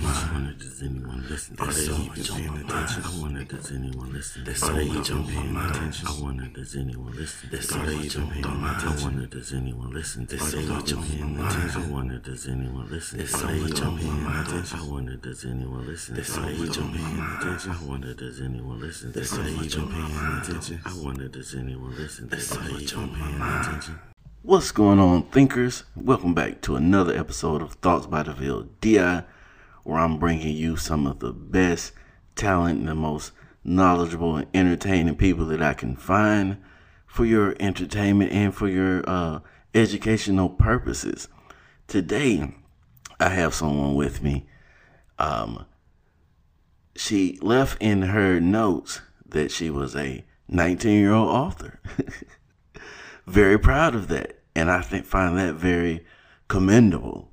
I wonder does anyone listen? Are they even paying attention? I wonder does anyone listen? Are they even paying attention? I wonder does anyone listen? Are they even paying attention? I wonder does anyone listen? Are they even paying attention? I wonder does anyone listen? Are they even paying attention? I wonder does anyone listen? Are they even paying attention? I wonder does anyone listen? Are they even paying attention? I wonder does anyone listen? Are they even paying attention? What's going on, thinkers? Welcome back to another episode of Thoughts by DeVille DI, where I'm bringing you some of the best talent and the most knowledgeable and entertaining people that I can find for your entertainment and for your uh, educational purposes. Today, I have someone with me. Um, she left in her notes that she was a 19 year old author. very proud of that. And I think find that very commendable.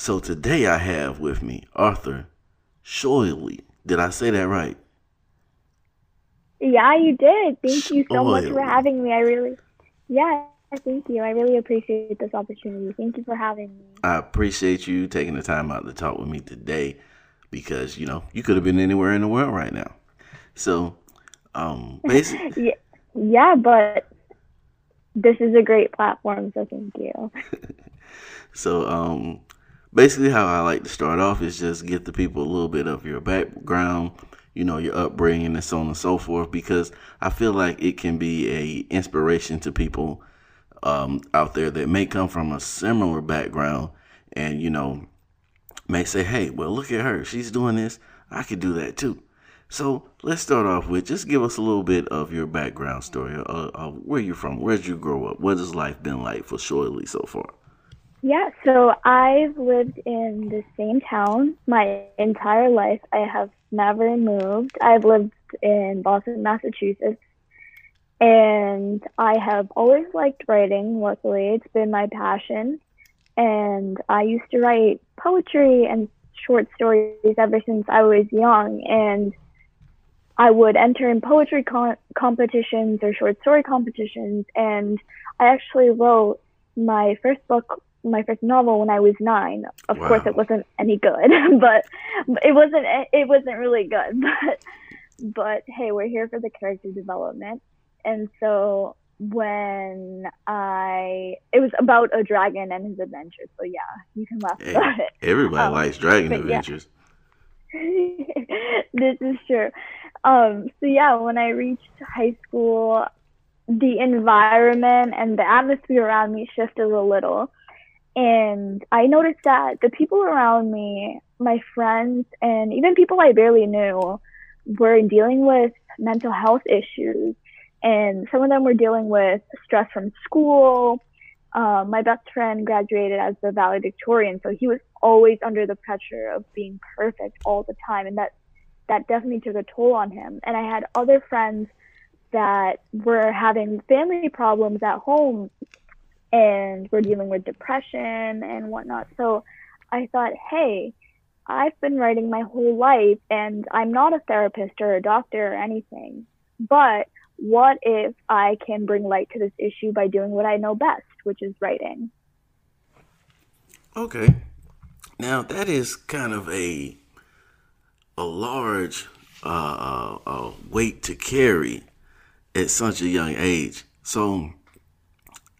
So today I have with me Arthur Shoily. Did I say that right? Yeah, you did. Thank you so much for having me. I really, yeah, thank you. I really appreciate this opportunity. Thank you for having me. I appreciate you taking the time out to talk with me today because, you know, you could have been anywhere in the world right now. So, um, basically. yeah, yeah, but this is a great platform, so thank you. so, um, basically, how I like to start off is just get the people a little bit of your background, you know, your upbringing, and so on and so forth, because I feel like it can be a inspiration to people um, out there that may come from a similar background, and you know, may say, "Hey, well, look at her; she's doing this. I could do that too." So let's start off with just give us a little bit of your background story. Uh, uh, where you from? Where did you grow up? What has life been like for Shoily so far? Yeah, so I've lived in the same town my entire life. I have never moved. I've lived in Boston, Massachusetts, and I have always liked writing. Luckily, it's been my passion, and I used to write poetry and short stories ever since I was young, and I would enter in poetry con- competitions or short story competitions, and I actually wrote my first book, my first novel, when I was nine. Of wow. course, it wasn't any good, but it wasn't it wasn't really good. But but hey, we're here for the character development, and so when I it was about a dragon and his adventures. So yeah, you can laugh hey, about it. Everybody um, likes dragon adventures. Yeah. this is true. Um, so yeah, when I reached high school, the environment and the atmosphere around me shifted a little. And I noticed that the people around me, my friends, and even people I barely knew, were dealing with mental health issues. And some of them were dealing with stress from school. Uh, my best friend graduated as the valedictorian, so he was always under the pressure of being perfect all the time. And that that definitely took a toll on him. And I had other friends that were having family problems at home and were dealing with depression and whatnot. So I thought, hey, I've been writing my whole life and I'm not a therapist or a doctor or anything. But what if I can bring light to this issue by doing what I know best, which is writing? Okay. Now, that is kind of a a large uh, uh, uh, weight to carry at such a young age. So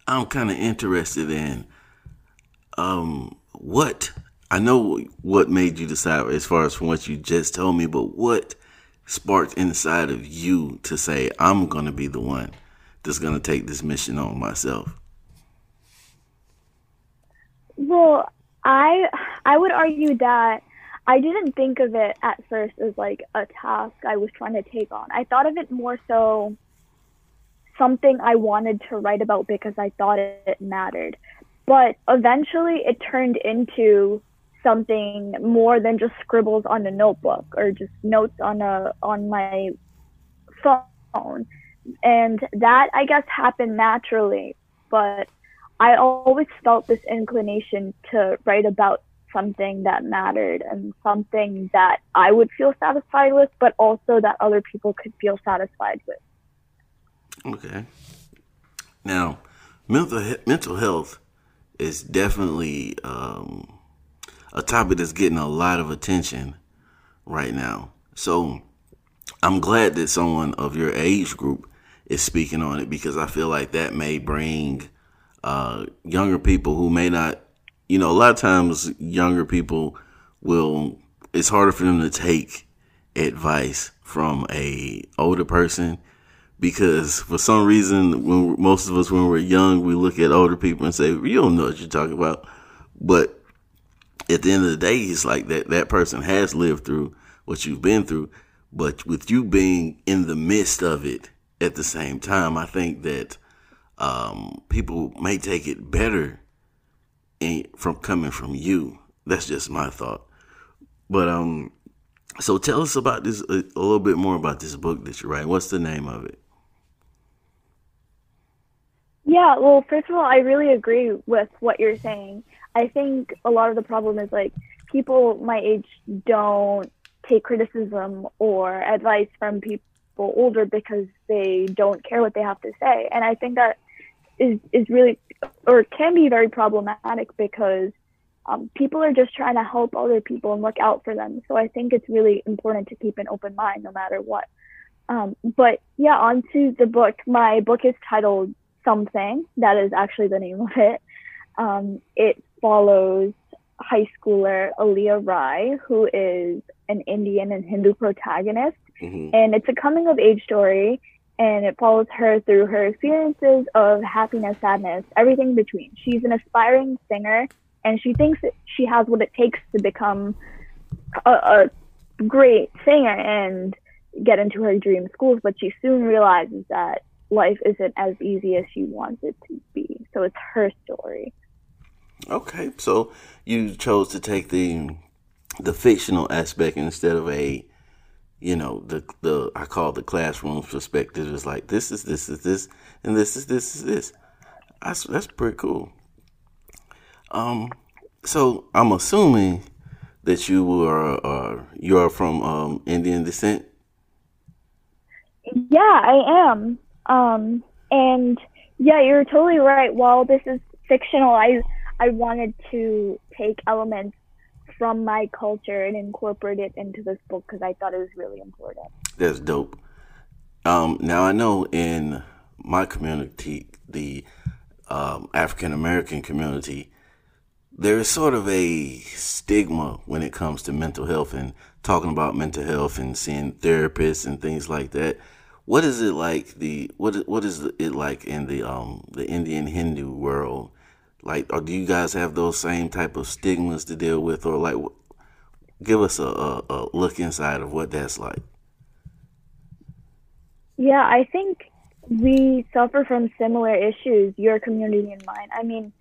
I'm kind of interested in um, what I know what made you decide as far as from what you just told me, but what sparked inside of you to say I'm going to be the one that's going to take this mission on myself? Well, I I would argue that I didn't think of it at first as like a task I was trying to take on. I thought of it more so something I wanted to write about because I thought it mattered. But eventually it turned into something more than just scribbles on a notebook or just notes on a on my phone. And that I guess happened naturally, but I always felt this inclination to write about something that mattered and something that I would feel satisfied with, but also that other people could feel satisfied with. Okay. Now, mental mental health is definitely um, a topic that's getting a lot of attention right now. So I'm glad that someone of your age group is speaking on it because I feel like that may bring uh, younger people who may not, you know, a lot of times younger people will, it's harder for them to take advice from a older person because for some reason, when most of us, when we're young, we look at older people and say, "You don't know what you're talking about." But at the end of the day, it's like that that person has lived through what you've been through, but with you being in the midst of it at the same time, I think that um, people may take it better in, from coming from you. That's just my thought. But um, so tell us about this a, a little bit more about this book that you're writing. What's the name of it? Yeah, well, first of all, I really agree with what you're saying. I think a lot of the problem is like people my age don't take criticism or advice from people older because they don't care what they have to say. And I think that is, is really, or can be very problematic because um, people are just trying to help other people and look out for them. So I think it's really important to keep an open mind no matter what. Um, but yeah, on to the book. My book is titled Something. That is actually the name of it. Um, it follows high schooler Aaliyah Rai, who is an Indian and Hindu protagonist. Mm-hmm. And it's a coming of age story and it follows her through her experiences of happiness, sadness, everything between. She's an aspiring singer and she thinks that she has what it takes to become a, a great singer and get into her dream schools, but she soon realizes that life isn't as easy as she wants it to be. So it's her story. Okay, so you chose to take the the fictional aspect instead of a you know the the I call the classroom perspective is like this is this is this and this is this is this. That's that's pretty cool. Um, so I'm assuming that you were uh, you are from um, Indian descent. Yeah, I am. Um, and yeah, you're totally right. While this is fictional, I I wanted to take elements from my culture and incorporate it into this book because I thought it was really important. That's dope. Um, now I know in my community, the um, African American community, there is sort of a stigma when it comes to mental health and talking about mental health and seeing therapists and things like that. What is it like the what what is it like in the um the Indian Hindu world like, or do you guys have those same type of stigmas to deal with, or like, give us a, a, a look inside of what that's like? Yeah, I think we suffer from similar issues, your community and mine. I mean,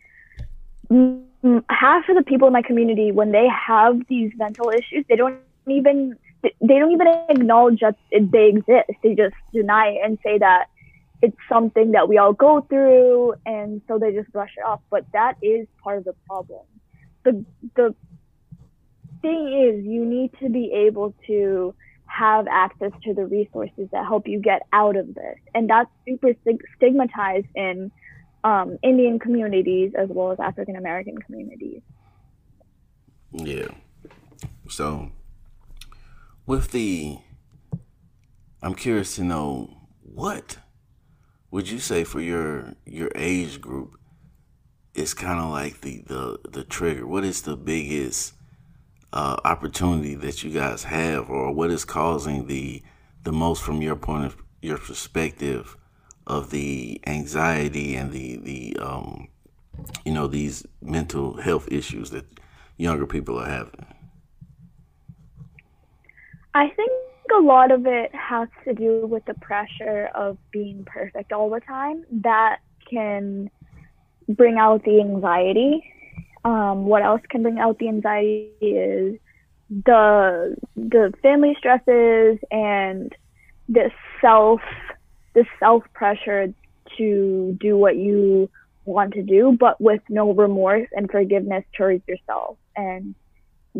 half of the people in my community, when they have these mental issues, they don't even they don't even acknowledge that they exist. They just deny it and say that it's something that we all go through and so they just brush it off. But that is part of the problem. The the thing is you need to be able to have access to the resources that help you get out of this. And that's super stigmatized in um, indian communities as well as african american communities. Yeah. So with the i'm curious to know what would you say for your your age group it's kind of like the, the the trigger? What is the biggest uh, opportunity that you guys have or what is causing the the most from your point of your perspective of the anxiety and the the um, you know these mental health issues that younger people are having i think a lot of it has to do with the pressure of being perfect all the time. That can bring out the anxiety. Um, what else can bring out the anxiety is the the family stresses and the self the self pressure to do what you want to do, but with no remorse and forgiveness towards yourself. And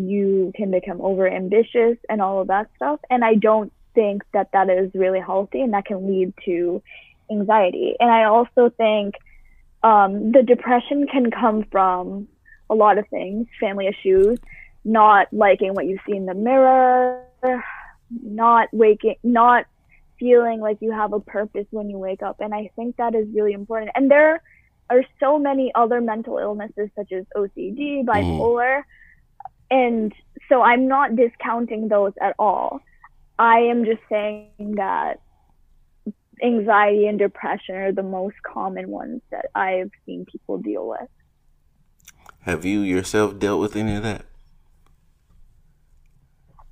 you can become over ambitious and all of that stuff. And I don't think that that is really healthy and that can lead to anxiety. And I also think um, the depression can come from a lot of things, family issues, not liking what you see in the mirror, not waking, not feeling like you have a purpose when you wake up. And I think that is really important. And there are so many other mental illnesses such as OCD, bipolar. Mm. And so I'm not discounting those at all. I am just saying that anxiety and depression are the most common ones that I've seen people deal with. Have you yourself dealt with any of that?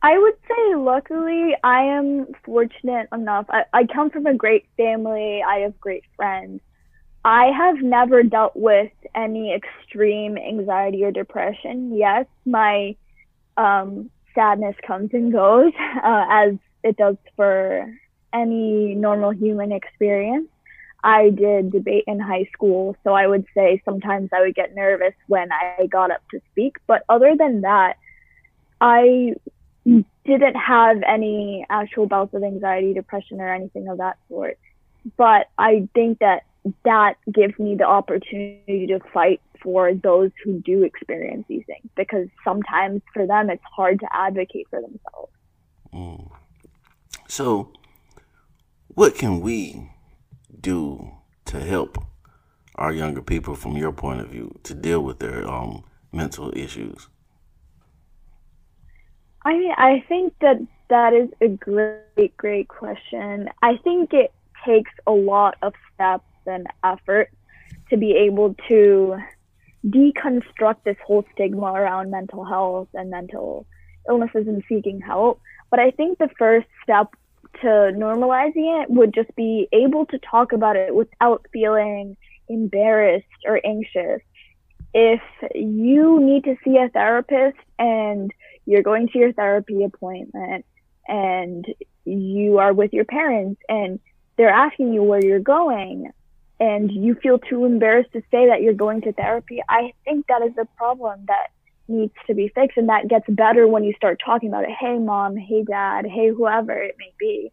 I would say, luckily, I am fortunate enough. I, I come from a great family, I have great friends. I have never dealt with any extreme anxiety or depression. Yes, my um, sadness comes and goes, uh, as it does for any normal human experience. I did debate in high school, so I would say sometimes I would get nervous when I got up to speak. But other than that, I didn't have any actual bouts of anxiety, depression, or anything of that sort. But I think that that gives me the opportunity to fight for those who do experience these things because sometimes for them it's hard to advocate for themselves. Mm. So, what can we do to help our younger people, from your point of view, to deal with their um, mental issues? I mean, I think that that is a great, great question. I think it takes a lot of steps and effort to be able to deconstruct this whole stigma around mental health and mental illnesses and seeking help. But I think the first step to normalizing it would just be able to talk about it without feeling embarrassed or anxious. If you need to see a therapist and you're going to your therapy appointment and you are with your parents and they're asking you where you're going and you feel too embarrassed to say that you're going to therapy, I think that is the problem that needs to be fixed. And that gets better when you start talking about it. Hey, mom, hey, dad, hey, whoever it may be.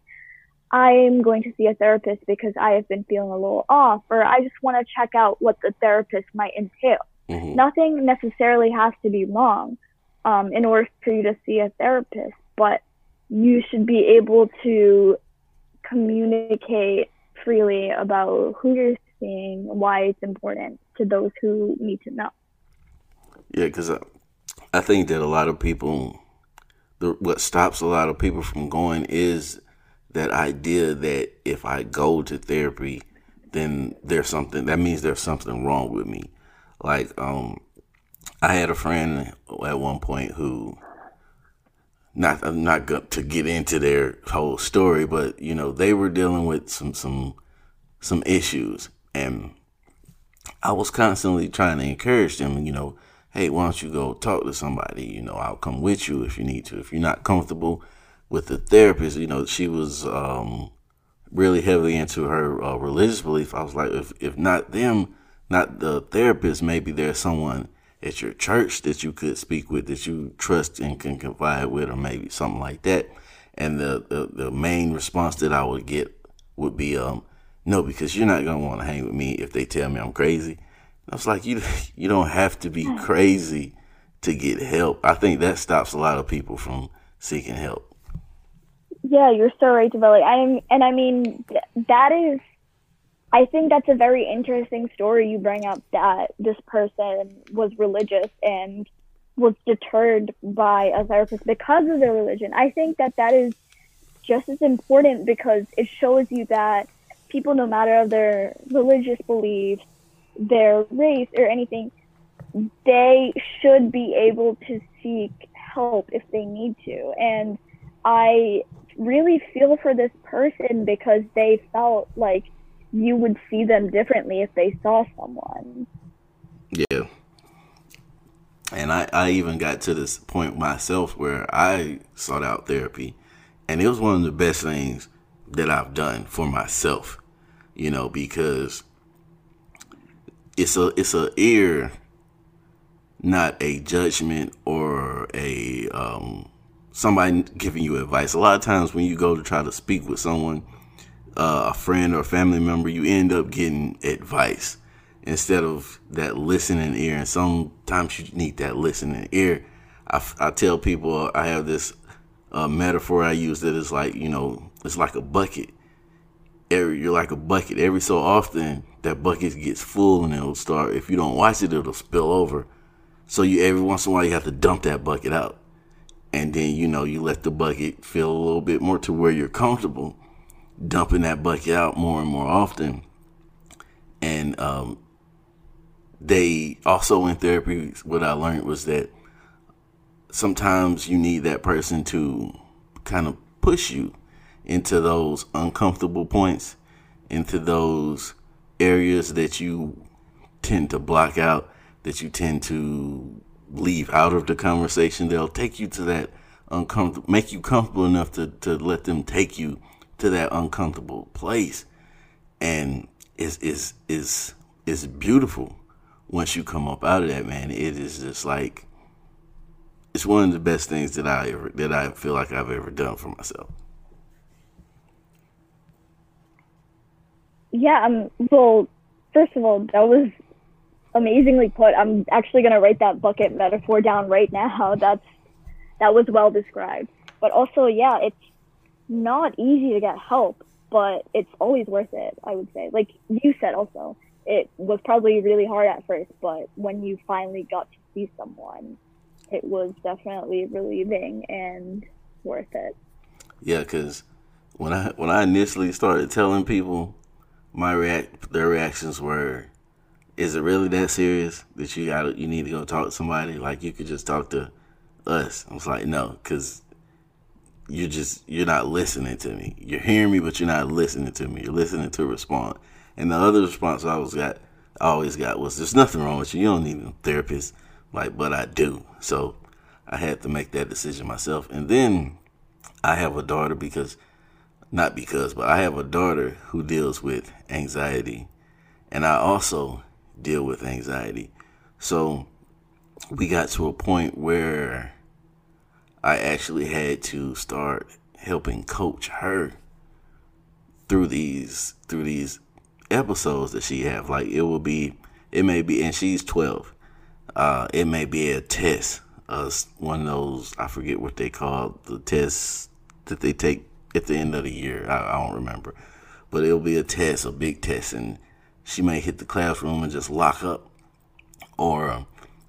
I'm going to see a therapist because I have been feeling a little off, or I just want to check out what the therapist might entail. Mm-hmm. Nothing necessarily has to be wrong um, in order for you to see a therapist, but you should be able to communicate freely about who you're seeing, why it's important to those who need to know. Yeah, because I, I think that a lot of people, the, what stops a lot of people from going is that idea that if I go to therapy, then there's something that means there's something wrong with me. Like, um, I had a friend at one point who not not to get into their whole story, but you know they were dealing with some some some issues, and I was constantly trying to encourage them. You know, hey, why don't you go talk to somebody? You know, I'll come with you if you need to. If you're not comfortable with the therapist, you know, she was um, really heavily into her uh, religious belief. I was like, if if not them, not the therapist, maybe there's someone at your church that you could speak with, that you trust and can confide with, or maybe something like that. And the, the, the main response that I would get would be, um, no, because you're not going to want to hang with me if they tell me I'm crazy. I was like, you, you don't have to be crazy to get help. I think that stops a lot of people from seeking help. Yeah, you're so right, Develli. I'm, and I mean, that is I think that's a very interesting story you bring up that this person was religious and was deterred by a therapist because of their religion. I think that that is just as important because it shows you that people, no matter of their religious beliefs, their race, or anything, they should be able to seek help if they need to. And I really feel for this person because they felt like you would see them differently if they saw someone. Yeah. And I, I even got to this point myself where I sought out therapy. And it was one of the best things that I've done for myself, you know, because it's a it's a ear, not a judgment or a um, somebody giving you advice. A lot of times when you go to try to speak with someone, uh, a friend or family member, you end up getting advice instead of that listening ear. And sometimes you need that listening ear. I, I tell people I have this uh, metaphor I use that is like you know it's like a bucket. Every you're like a bucket. Every so often that bucket gets full and it'll start. If you don't watch it, it'll spill over. So you every once in a while you have to dump that bucket out, and then you know you let the bucket fill a little bit more to where you're comfortable dumping that bucket out more and more often. And um, they also in therapy, what I learned was that sometimes you need that person to kind of push you into those uncomfortable points, into those areas that you tend to block out, that you tend to leave out of the conversation. They'll take you to that uncomfortable, make you comfortable enough to, to let them take you to that uncomfortable place. And it's, is is is beautiful once you come up out of that, man. It is just like it's one of the best things that I ever that I feel like I've ever done for myself. Yeah, um well, first of all, that was amazingly put. I'm actually gonna write that bucket metaphor down right now. That's that was well described. But also, yeah, it's not easy to get help, but it's always worth it, I would say. Like you said also, it was probably really hard at first, but when you finally got to see someone, it was definitely relieving and worth it. Yeah, because when I when I initially started telling people, my react their reactions were, "Is it really that serious that you got you need to go talk to somebody? Like you could just talk to us." I was like, "No," because you're just you're not listening to me. You're hearing me, but you're not listening to me. You're listening to respond. And the other response I always got, I always got was, "There's nothing wrong with you. You don't need a therapist." Like, but I do. So I had to make that decision myself. And then I have a daughter because, not because, but I have a daughter who deals with anxiety, and I also deal with anxiety. So we got to a point where I actually had to start helping coach her through these through these episodes that she have. Like it will be, it may be, and she's twelve. Uh, it may be a test, uh, one of those I forget what they call the tests that they take at the end of the year. I, I don't remember, but it'll be a test, a big test, and she may hit the classroom and just lock up, or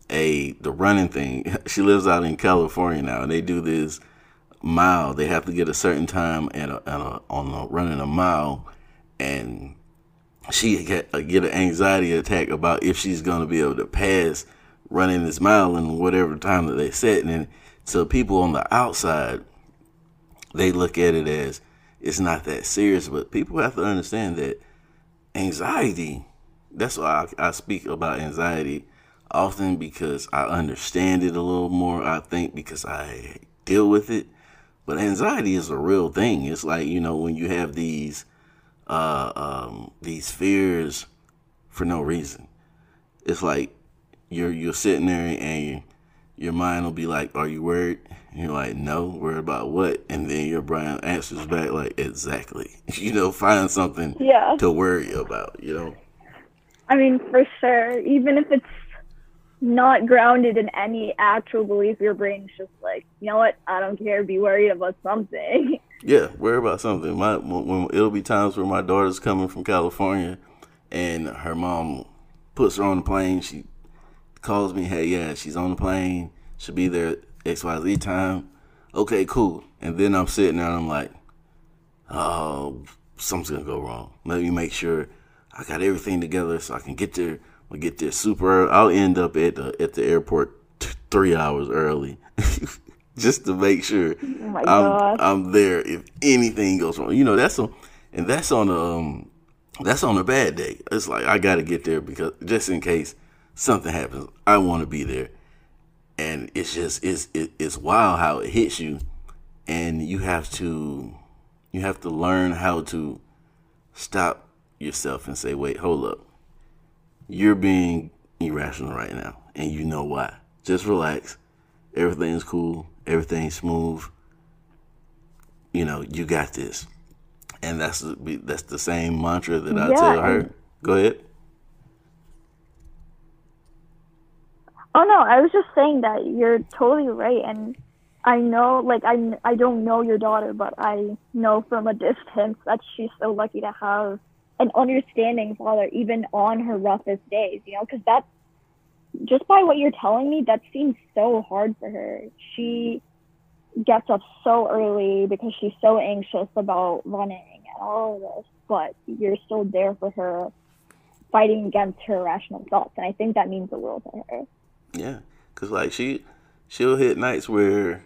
a the running thing. She lives out in California now, and they do this mile. They have to get a certain time at a, at a, on a, running a mile, and she get, uh, get an anxiety attack about if she's going to be able to pass running this mile in whatever time that they set. And so people on the outside, they look at it as it's not that serious, but people have to understand that anxiety. That's why I, I speak about anxiety often because I understand it a little more. I think because I deal with it. But anxiety is a real thing. It's like you know when you have these uh, um, these fears for no reason. It's like you're you're sitting there and your mind will be like, "Are you worried?" And you're like, "No, worried about what?" And then your brain answers back like, "Exactly." You know, find something yeah. to worry about. You know. I mean, for sure. Even if it's not grounded in any actual belief, your brain's just like, you know what? I don't care. Be worried about something. Yeah, worry about something. My when, it'll be times where my daughter's coming from California, and her mom puts her on the plane. She calls me, hey, yeah, she's on the plane. She'll be there X Y Z time. Okay, cool. And then I'm sitting there and I'm like, oh, something's gonna go wrong. Let me make sure I got everything together so I can get there I'll get there super early. I'll end up at the at the airport t- three hours early, just to make sure oh I'm I'm there if anything goes wrong. You know that's on, and that's on a um, that's on a bad day. It's like I got to get there because just in case something happens, I want to be there. And it's just it's it, it's wild how it hits you, and you have to you have to learn how to stop yourself and say, wait, hold up you're being irrational right now, and you know why. Just relax. Everything's cool. Everything's smooth. You know, you got this. And that's the, that's the same mantra that I yeah. tell her. Go ahead. Oh no, I was just saying that you're totally right, and I know, like I I don't know your daughter, but I know from a distance that she's so lucky to have an understanding father, even on her roughest days. You know, because that's just by what you're telling me, that seems so hard for her. She gets up so early because she's so anxious about running and all of this, but you're still there for her fighting against her irrational thoughts. And I think that means the world to her. Yeah, cause like she she'll hit nights where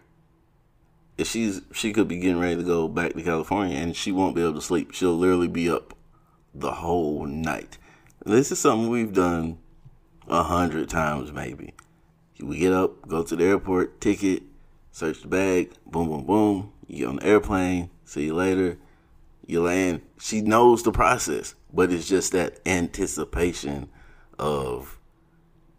if she's she could be getting ready to go back to California and she won't be able to sleep. She'll literally be up the whole night. This is something we've done a hundred times maybe. We get up, go to the airport, ticket, search the bag, boom, boom, boom. You get on the airplane. See you later. You land. She knows the process, but it's just that anticipation of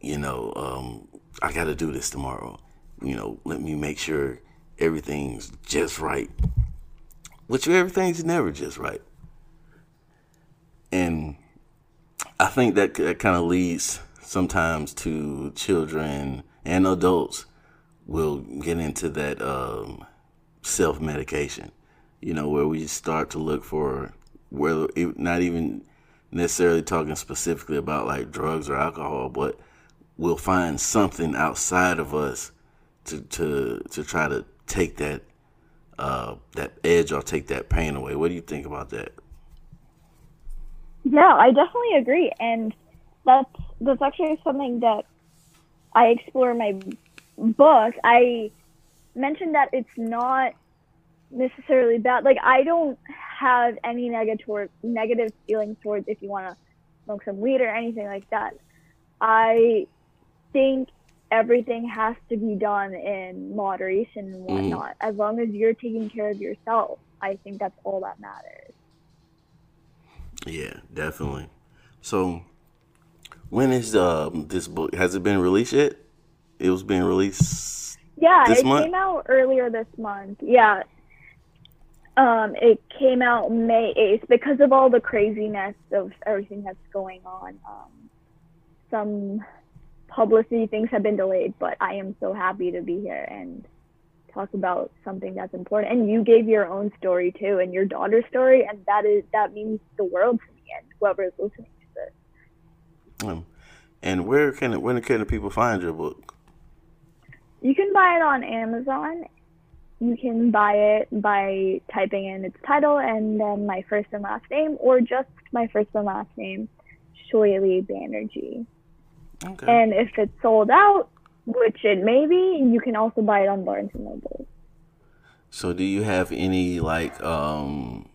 you know, um, I got to do this tomorrow. You know, let me make sure everything's just right. Which everything's never just right. And I think that, that kind of leads sometimes to children and adults will get into that um, self medication, you know, where we start to look for where not even necessarily talking specifically about like drugs or alcohol, but we'll find something outside of us to to to try to take that uh, that edge or take that pain away. What do you think about that? Yeah, I definitely agree, and that's that's actually something that I explore in my book. I mentioned that it's not necessarily bad. Like I don't have any negative negative feelings towards if you want to smoke some weed or anything like that. I think everything has to be done in moderation and mm. whatnot. Mm. As long as you're taking care of yourself, I think that's all that matters. Yeah, definitely. So, when is um, this book? Has it been released yet? It was being released. Yeah, it month? came out earlier this month. Yeah, um, it came out May eighth because of all the craziness of everything that's going on. Um, some publicity things have been delayed, but I am so happy to be here and talk about something that's important. And you gave your own story too, and your daughter's story, and that is that means the world to me and whoever is listening to this. And where can when can people find your book? You can buy it on Amazon. You can buy it by typing in its title and then my first and last name, or just my first and last name, Shoily Banerjee. Okay. And if it's sold out, which it may be, you can also buy it on Barnes and Noble. So, do you have any like um,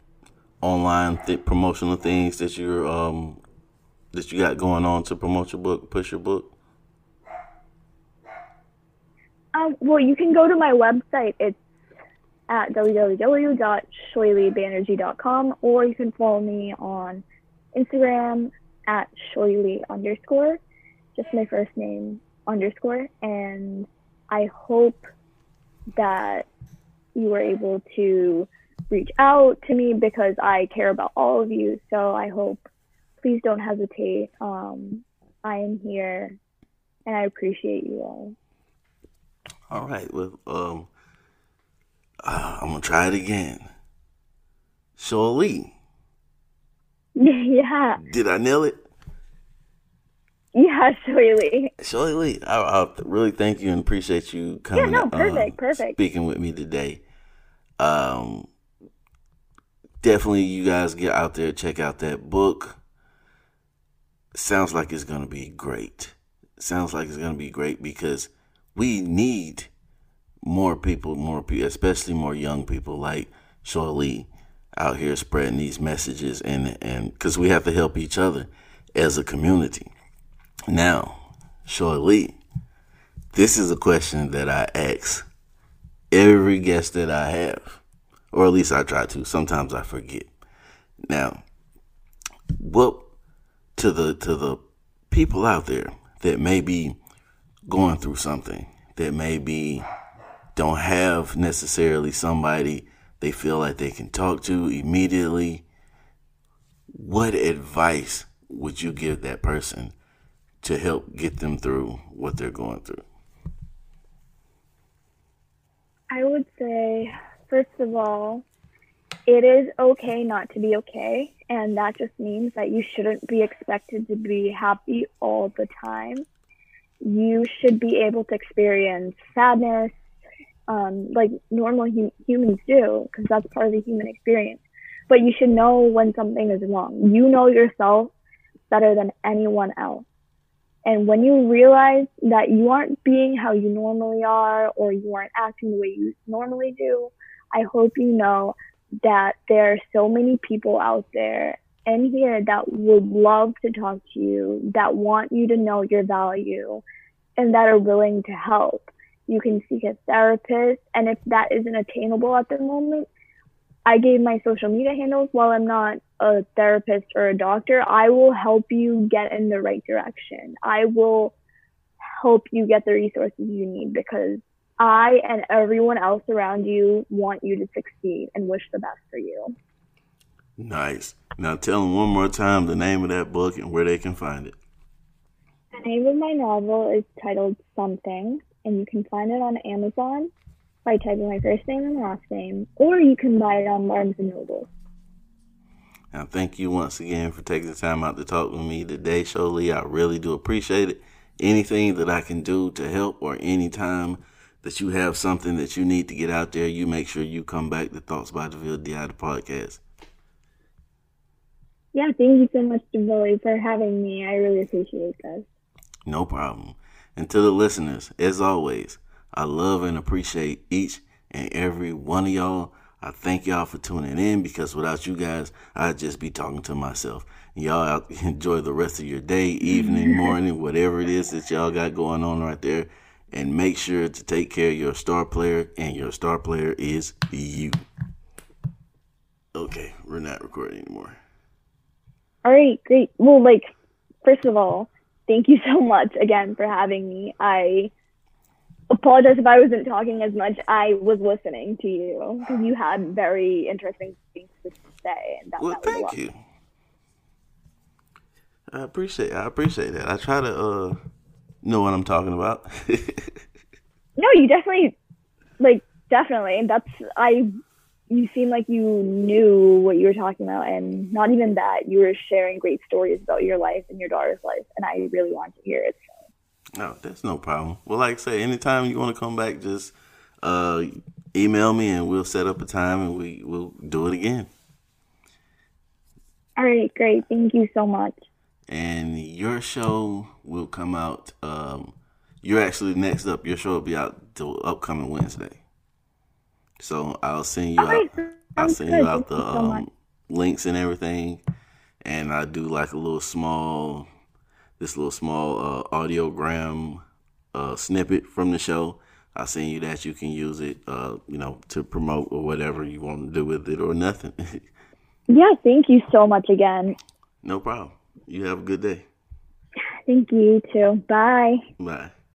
online th- promotional things that you're um, that you got going on to promote your book, push your book? Um, well, you can go to my website. It's at www.shoilybanerjee.com, or you can follow me on Instagram at shoily underscore just my first name underscore. And I hope that you were able to reach out to me because I care about all of you. So I hope, please don't hesitate. Um, I am here and I appreciate you all. All right. Well, um, uh, I'm going to try it again. Shoily. yeah. Did I nail it? Yeah, Shoily. Shoily, I, I really thank you and appreciate you coming. Yeah, no, perfect, uh, perfect. Speaking with me today. Um, definitely, you guys get out there, check out that book. Sounds like it's gonna be great. Sounds like it's gonna be great because we need more people, more people, especially more young people like Shoily out here spreading these messages and and because we have to help each other as a community. Now, Shoily, this is a question that I ask every guest that I have, or at least I try to. Sometimes I forget. Now, what to the to the people out there that may be going through something, that maybe don't have necessarily somebody they feel like they can talk to immediately, what advice would you give that person to help get them through what they're going through? I would say, first of all, it is okay not to be okay. And that just means that you shouldn't be expected to be happy all the time. You should be able to experience sadness, um, like normal hu- humans do, because that's part of the human experience. But you should know when something is wrong. You know yourself better than anyone else. And when you realize that you aren't being how you normally are or you aren't acting the way you normally do, I hope you know that there are so many people out there in here that would love to talk to you, that want you to know your value, and that are willing to help. You can seek a therapist, and if that isn't attainable at the moment, I gave my social media handles. While I'm not a therapist or a doctor, I will help you get in the right direction. I will help you get the resources you need because I and everyone else around you want you to succeed and wish the best for you. Nice. Now tell them one more time the name of that book and where they can find it. The name of my novel is titled Something, and you can find it on Amazon by typing my first name and last name, or you can buy it on Barnes and Noble. Now, thank you once again for taking the time out to talk with me today, Shoily. I really do appreciate it. Anything that I can do to help, or anytime that you have something that you need to get out there, you make sure you come back to Thoughts by DeVille DI, the podcast. Yeah, thank you so much, Deville, for having me. I really appreciate this. No problem. And to the listeners, as always, I love and appreciate each and every one of y'all. I thank y'all for tuning in because without you guys, I'd just be talking to myself. Y'all enjoy the rest of your day, evening, morning, whatever it is that y'all got going on right there. And make sure to take care of your star player, and your star player is you. Okay, we're not recording anymore. All right, great. Well, like, first of all, thank you so much again for having me. I apologize if I wasn't talking as much. I was listening to you because you had very interesting things to say, and that, well, that thank you. I appreciate. I appreciate that. I try to uh know what I'm talking about. no, you definitely, like, definitely. And that's I. You seem like you knew what you were talking about, and not even that. You were sharing great stories about your life and your daughter's life, and I really want to hear it. No, that's no problem. Well, like I say, anytime you want to come back, just uh, email me and we'll set up a time and we will do it again. All right, great. Thank you so much. And your show will come out. Um, you're actually next up. Your show will be out the upcoming Wednesday. So I'll send you out. I'll send good. you out the you um, links and everything, and I do like a little small this little small uh, audiogram uh, snippet from the show. I'll send you that. You can use it, uh, you know, to promote or whatever you want to do with it or nothing. yeah, thank you so much again. No problem. You have a good day. Thank you too. Bye. Bye.